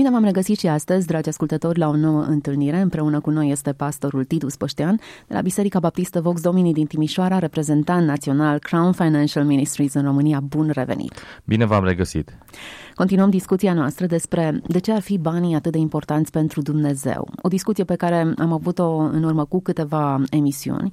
Bine v-am regăsit și astăzi, dragi ascultători, la o nouă întâlnire. Împreună cu noi este pastorul Titus Păștean de la Biserica Baptistă Vox Domini din Timișoara, reprezentant național Crown Financial Ministries în România. Bun revenit! Bine v-am regăsit! Continuăm discuția noastră despre de ce ar fi banii atât de importanți pentru Dumnezeu. O discuție pe care am avut-o în urmă cu câteva emisiuni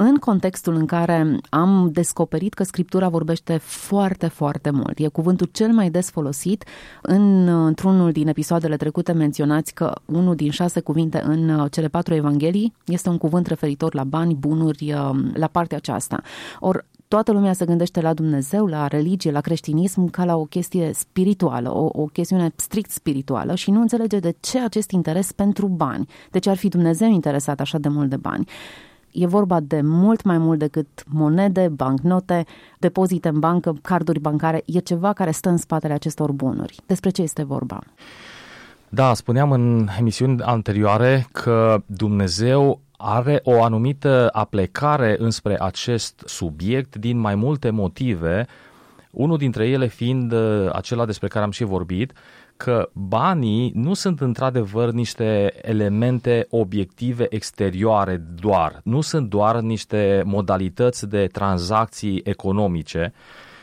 în contextul în care am descoperit că Scriptura vorbește foarte, foarte mult. E cuvântul cel mai des folosit. În, într-unul din episoadele trecute menționați că unul din șase cuvinte în uh, cele patru evanghelii este un cuvânt referitor la bani, bunuri, uh, la partea aceasta. Or, toată lumea se gândește la Dumnezeu, la religie, la creștinism ca la o chestie spirituală, o, o chestiune strict spirituală și nu înțelege de ce acest interes pentru bani, de ce ar fi Dumnezeu interesat așa de mult de bani. E vorba de mult mai mult decât monede, bancnote, depozite în bancă, carduri bancare. E ceva care stă în spatele acestor bunuri. Despre ce este vorba? Da, spuneam în emisiuni anterioare că Dumnezeu are o anumită aplecare înspre acest subiect din mai multe motive, unul dintre ele fiind uh, acela despre care am și vorbit, că banii nu sunt într-adevăr niște elemente obiective exterioare doar, nu sunt doar niște modalități de tranzacții economice,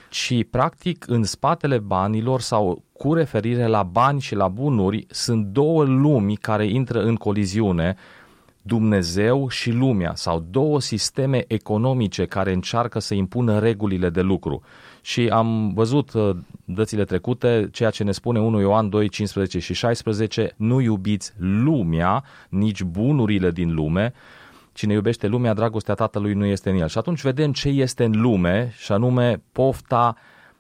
ci practic în spatele banilor sau cu referire la bani și la bunuri sunt două lumi care intră în coliziune, Dumnezeu și lumea sau două sisteme economice care încearcă să impună regulile de lucru. Și am văzut uh, dățile trecute ceea ce ne spune 1 Ioan 2, 15 și 16, nu iubiți lumea, nici bunurile din lume, Cine iubește lumea, dragostea Tatălui nu este în el. Și atunci vedem ce este în lume, și anume pofta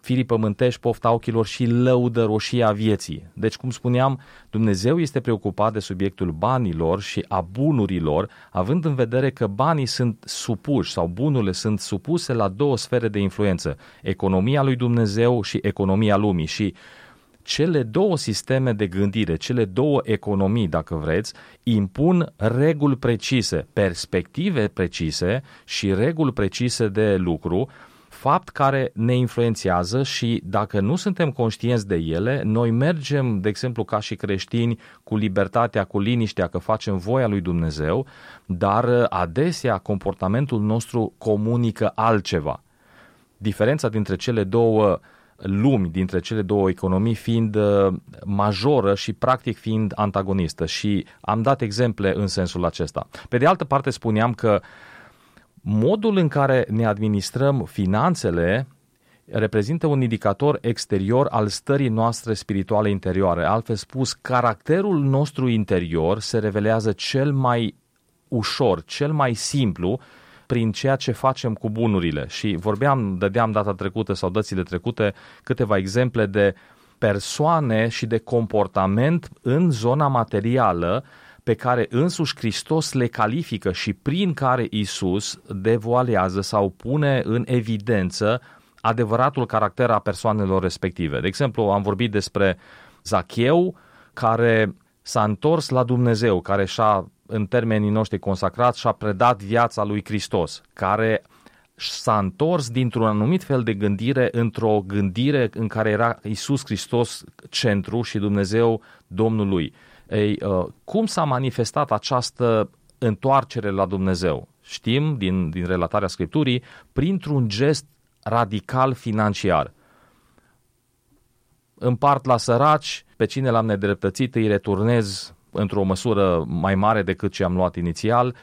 firii pământești, pofta ochilor și lăudă roșia vieții. Deci, cum spuneam, Dumnezeu este preocupat de subiectul banilor și a bunurilor, având în vedere că banii sunt supuși sau bunurile sunt supuse la două sfere de influență, economia lui Dumnezeu și economia lumii. Și cele două sisteme de gândire, cele două economii, dacă vreți, impun reguli precise, perspective precise și reguli precise de lucru, fapt care ne influențează și dacă nu suntem conștienți de ele, noi mergem, de exemplu, ca și creștini, cu libertatea, cu liniștea că facem voia lui Dumnezeu, dar adesea comportamentul nostru comunică altceva. Diferența dintre cele două lumi, dintre cele două economii fiind uh, majoră și practic fiind antagonistă și am dat exemple în sensul acesta. Pe de altă parte spuneam că uh, modul în care ne administrăm finanțele reprezintă un indicator exterior al stării noastre spirituale interioare. Altfel spus, caracterul nostru interior se revelează cel mai ușor, cel mai simplu prin ceea ce facem cu bunurile. Și vorbeam, dădeam data trecută sau dățile trecute câteva exemple de persoane și de comportament în zona materială pe care însuși Hristos le califică și prin care Isus devoalează sau pune în evidență adevăratul caracter a persoanelor respective. De exemplu, am vorbit despre Zacheu, care s-a întors la Dumnezeu, care și-a, în termenii noștri consacrați, și-a predat viața lui Hristos, care s-a întors dintr-un anumit fel de gândire într-o gândire în care era Isus Hristos centru și Dumnezeu Domnul lui. Ei, uh, cum s-a manifestat această întoarcere la Dumnezeu? Știm din, din relatarea Scripturii, printr-un gest radical financiar. Împart la săraci, pe cine l-am nedreptățit îi returnez într-o măsură mai mare decât ce am luat inițial,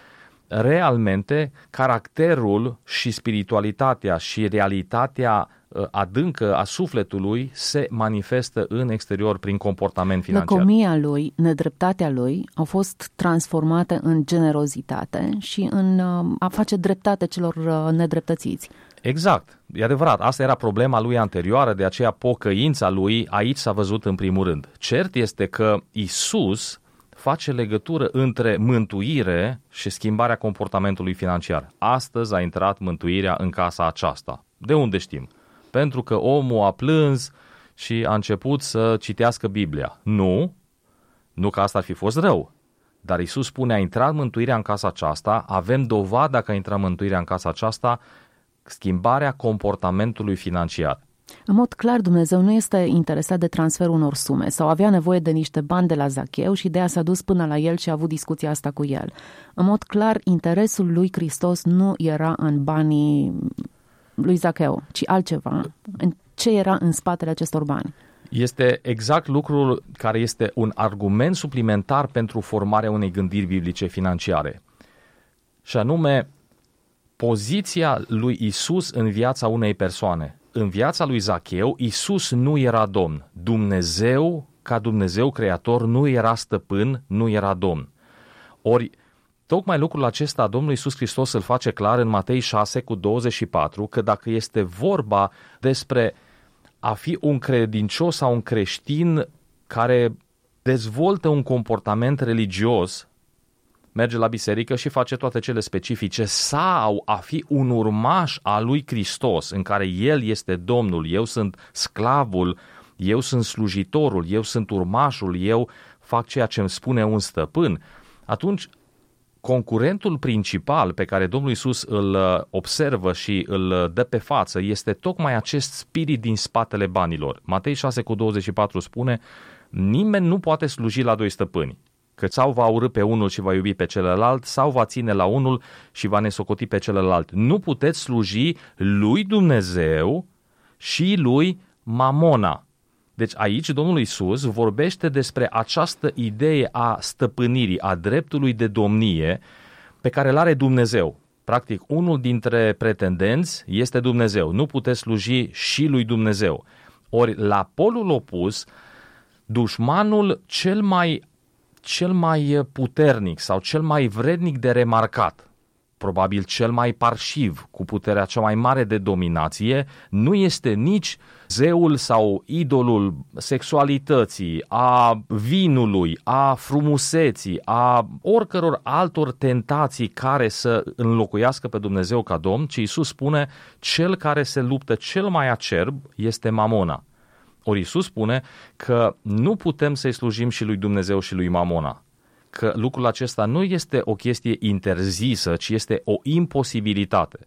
realmente caracterul și spiritualitatea și realitatea Uh, adâncă a sufletului se manifestă în exterior prin comportament financiar. Lăcomia lui, nedreptatea lui au fost transformate în generozitate și în uh, a face dreptate celor uh, nedreptățiți. Exact, e adevărat, asta era problema lui anterioară, de aceea pocăința lui aici s-a văzut în primul rând. Cert este că Isus face legătură între mântuire și schimbarea comportamentului financiar. Astăzi a intrat mântuirea în casa aceasta. De unde știm? Pentru că omul a plâns și a început să citească Biblia. Nu, nu că asta ar fi fost rău, Dar Isus spune, a intrat mântuirea în casa aceasta, avem dovada că a intrat mântuirea în casa aceasta, schimbarea comportamentului financiar. În mod clar, Dumnezeu nu este interesat de transferul unor sume sau avea nevoie de niște bani de la Zacheu și de a s-a dus până la el și a avut discuția asta cu el. În mod clar, interesul lui Hristos nu era în banii lui Zacheu, ci altceva. În ce era în spatele acestor bani? Este exact lucrul care este un argument suplimentar pentru formarea unei gândiri biblice financiare. Și anume, poziția lui Isus în viața unei persoane. În viața lui Zacheu, Isus nu era domn. Dumnezeu, ca Dumnezeu creator, nu era stăpân, nu era domn. Ori, tocmai lucrul acesta Domnul Isus Hristos îl face clar în Matei 6 cu 24, că dacă este vorba despre a fi un credincios sau un creștin care dezvoltă un comportament religios, merge la biserică și face toate cele specifice, sau a fi un urmaș al lui Hristos, în care El este Domnul, eu sunt sclavul, eu sunt slujitorul, eu sunt urmașul, eu fac ceea ce îmi spune un stăpân, atunci concurentul principal pe care Domnul Isus îl uh, observă și îl uh, dă pe față este tocmai acest spirit din spatele banilor. Matei 6 cu 24 spune, nimeni nu poate sluji la doi stăpâni, că sau va urâ pe unul și va iubi pe celălalt, sau va ține la unul și va nesocoti pe celălalt. Nu puteți sluji lui Dumnezeu și lui Mamona. Deci aici Domnul Isus vorbește despre această idee a stăpânirii, a dreptului de domnie pe care îl are Dumnezeu. Practic, unul dintre pretendenți este Dumnezeu. Nu puteți sluji și lui Dumnezeu. Ori, la polul opus, dușmanul cel mai, cel mai puternic sau cel mai vrednic de remarcat, probabil cel mai parșiv, cu puterea cea mai mare de dominație, nu este nici zeul sau idolul sexualității, a vinului, a frumuseții, a oricăror altor tentații care să înlocuiască pe Dumnezeu ca Domn, ci Isus spune, cel care se luptă cel mai acerb este mamona. Ori Isus spune că nu putem să-i slujim și lui Dumnezeu și lui mamona că lucrul acesta nu este o chestie interzisă, ci este o imposibilitate.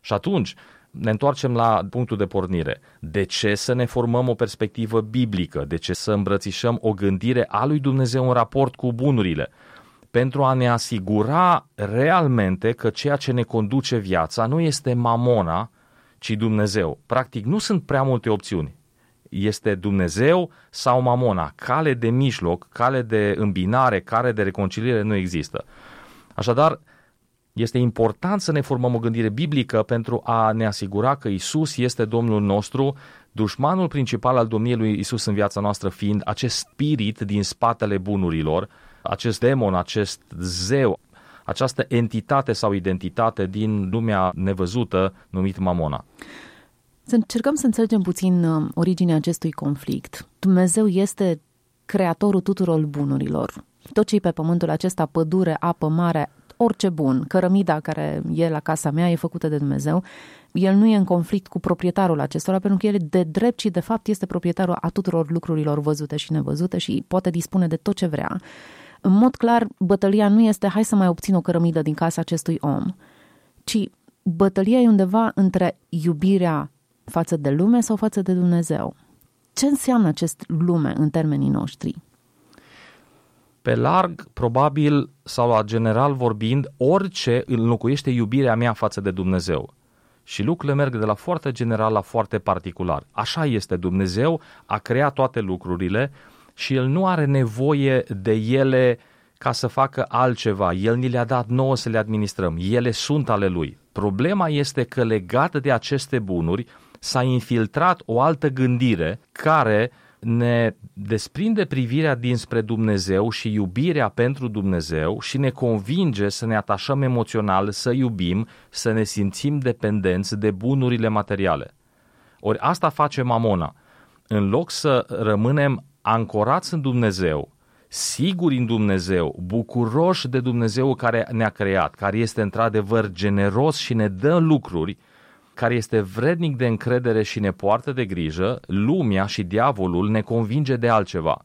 Și atunci ne întoarcem la punctul de pornire. De ce să ne formăm o perspectivă biblică? De ce să îmbrățișăm o gândire a lui Dumnezeu în raport cu bunurile? Pentru a ne asigura realmente că ceea ce ne conduce viața nu este mamona, ci Dumnezeu. Practic, nu sunt prea multe opțiuni este Dumnezeu sau Mamona. Cale de mijloc, cale de îmbinare, cale de reconciliere nu există. Așadar, este important să ne formăm o gândire biblică pentru a ne asigura că Isus este Domnul nostru, dușmanul principal al domniei lui Isus în viața noastră fiind acest spirit din spatele bunurilor, acest demon, acest zeu, această entitate sau identitate din lumea nevăzută numit Mamona. Să încercăm să înțelegem puțin uh, originea acestui conflict. Dumnezeu este creatorul tuturor bunurilor. Tot ce e pe pământul acesta, pădure, apă, mare, orice bun, cărămida care e la casa mea e făcută de Dumnezeu, el nu e în conflict cu proprietarul acestora, pentru că el de drept și de fapt este proprietarul a tuturor lucrurilor văzute și nevăzute și poate dispune de tot ce vrea. În mod clar, bătălia nu este hai să mai obțin o cărămidă din casa acestui om, ci bătălia e undeva între iubirea față de lume sau față de Dumnezeu. Ce înseamnă acest lume în termenii noștri? Pe larg, probabil, sau la general vorbind, orice înlocuiește iubirea mea față de Dumnezeu. Și lucrurile merg de la foarte general la foarte particular. Așa este, Dumnezeu a creat toate lucrurile și El nu are nevoie de ele ca să facă altceva. El ni le-a dat nouă să le administrăm. Ele sunt ale Lui. Problema este că legat de aceste bunuri, s-a infiltrat o altă gândire care ne desprinde privirea dinspre Dumnezeu și iubirea pentru Dumnezeu și ne convinge să ne atașăm emoțional, să iubim, să ne simțim dependenți de bunurile materiale. Ori asta face mamona. În loc să rămânem ancorați în Dumnezeu, siguri în Dumnezeu, bucuroși de Dumnezeu care ne-a creat, care este într-adevăr generos și ne dă lucruri, care este vrednic de încredere și ne poartă de grijă, lumea și diavolul ne convinge de altceva.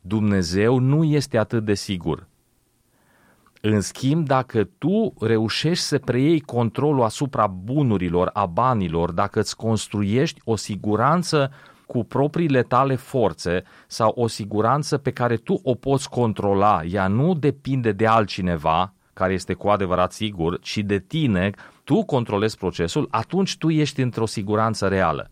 Dumnezeu nu este atât de sigur. În schimb, dacă tu reușești să preiei controlul asupra bunurilor, a banilor, dacă îți construiești o siguranță cu propriile tale forțe sau o siguranță pe care tu o poți controla, ea nu depinde de altcineva, care este cu adevărat sigur, ci de tine, tu controlezi procesul, atunci tu ești într-o siguranță reală.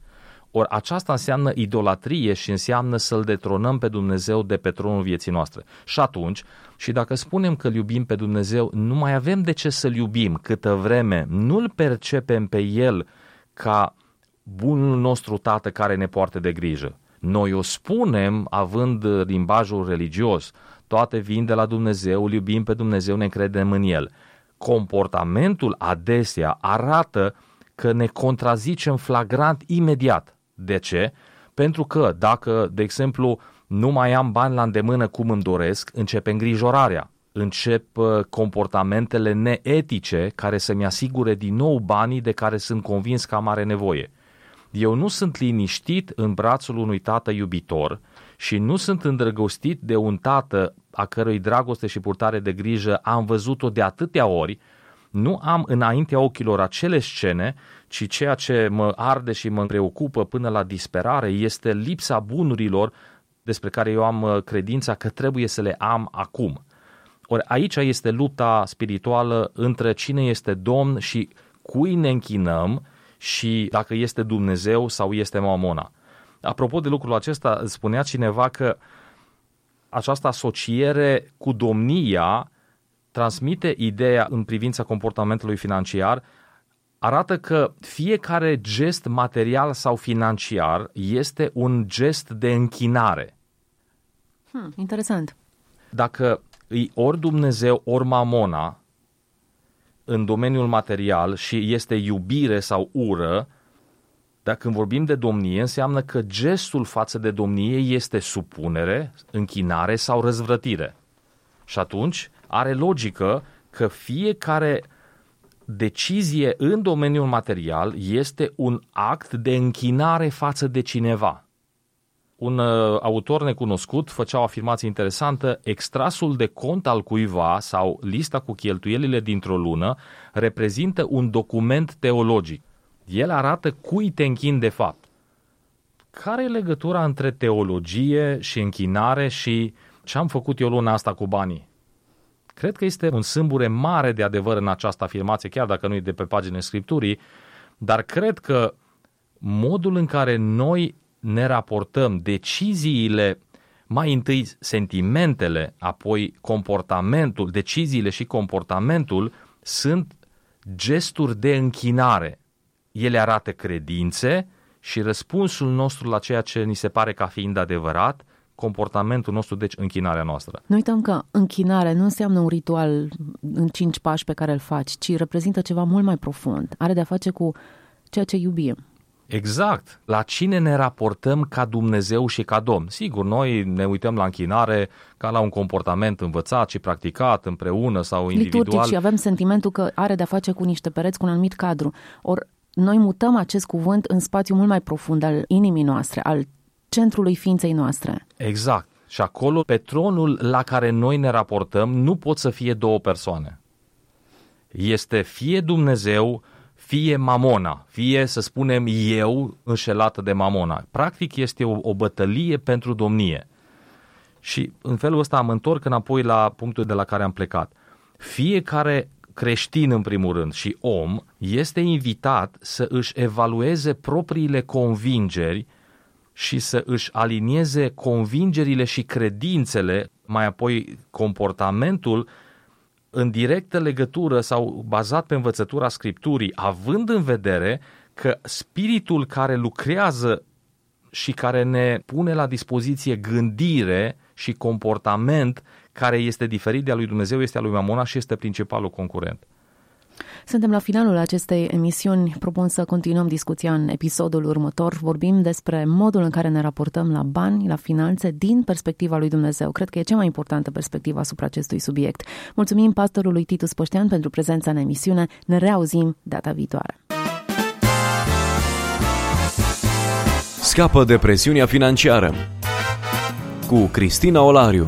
Ori aceasta înseamnă idolatrie și înseamnă să-L detronăm pe Dumnezeu de pe tronul vieții noastre. Și atunci, și dacă spunem că îl iubim pe Dumnezeu, nu mai avem de ce să-L iubim câtă vreme nu-L percepem pe El ca bunul nostru tată care ne poartă de grijă. Noi o spunem având limbajul religios, toate vin de la Dumnezeu, îl iubim pe Dumnezeu, ne credem în El. Comportamentul adesea arată că ne contrazicem flagrant imediat. De ce? Pentru că dacă, de exemplu, nu mai am bani la îndemână cum îmi doresc, începe îngrijorarea, încep uh, comportamentele neetice care să-mi asigure din nou banii de care sunt convins că am are nevoie. Eu nu sunt liniștit în brațul unui tată iubitor și nu sunt îndrăgostit de un tată a cărui dragoste și purtare de grijă am văzut-o de atâtea ori, nu am înaintea ochilor acele scene, ci ceea ce mă arde și mă preocupă până la disperare este lipsa bunurilor despre care eu am uh, credința că trebuie să le am acum. Ori aici este lupta spirituală între cine este Domn și cui ne închinăm și dacă este Dumnezeu sau este Mamona. Apropo de lucrul acesta, spunea cineva că această asociere cu domnia transmite ideea în privința comportamentului financiar, arată că fiecare gest material sau financiar este un gest de închinare. Hmm, interesant. Dacă îi ori Dumnezeu, ori mamona în domeniul material și este iubire sau ură, dar când vorbim de domnie, înseamnă că gestul față de domnie este supunere, închinare sau răzvrătire. Și atunci are logică că fiecare decizie în domeniul material este un act de închinare față de cineva. Un uh, autor necunoscut făcea o afirmație interesantă, extrasul de cont al cuiva sau lista cu cheltuielile dintr-o lună reprezintă un document teologic. El arată cui te închin de fapt. Care e legătura între teologie și închinare și ce am făcut eu luna asta cu banii? Cred că este un sâmbure mare de adevăr în această afirmație, chiar dacă nu e de pe paginile Scripturii, dar cred că modul în care noi ne raportăm deciziile, mai întâi sentimentele, apoi comportamentul, deciziile și comportamentul sunt gesturi de închinare. Ele arată credințe și răspunsul nostru la ceea ce ni se pare ca fiind adevărat – comportamentul nostru, deci închinarea noastră. Nu uităm că închinare nu înseamnă un ritual în cinci pași pe care îl faci, ci reprezintă ceva mult mai profund. Are de-a face cu ceea ce iubim. Exact. La cine ne raportăm ca Dumnezeu și ca Domn? Sigur, noi ne uităm la închinare ca la un comportament învățat și practicat împreună sau individual. Liturgic și avem sentimentul că are de-a face cu niște pereți, cu un anumit cadru. Ori noi mutăm acest cuvânt în spațiu mult mai profund al inimii noastre, al centrului ființei noastre. Exact. Și acolo, pe tronul la care noi ne raportăm, nu pot să fie două persoane. Este fie Dumnezeu, fie Mamona, fie, să spunem, eu înșelată de Mamona. Practic este o, o bătălie pentru domnie. Și în felul ăsta am întorc înapoi la punctul de la care am plecat. Fiecare creștin, în primul rând, și om, este invitat să își evalueze propriile convingeri și să își alinieze convingerile și credințele, mai apoi comportamentul în directă legătură sau bazat pe învățătura Scripturii, având în vedere că spiritul care lucrează și care ne pune la dispoziție gândire și comportament care este diferit de a lui Dumnezeu este a lui Mamona și este principalul concurent. Suntem la finalul acestei emisiuni. Propun să continuăm discuția în episodul următor. Vorbim despre modul în care ne raportăm la bani, la finanțe, din perspectiva lui Dumnezeu. Cred că e cea mai importantă perspectivă asupra acestui subiect. Mulțumim pastorului Titus Păștean pentru prezența în emisiune. Ne reauzim data viitoare. Scapă de presiunea financiară cu Cristina Olariu.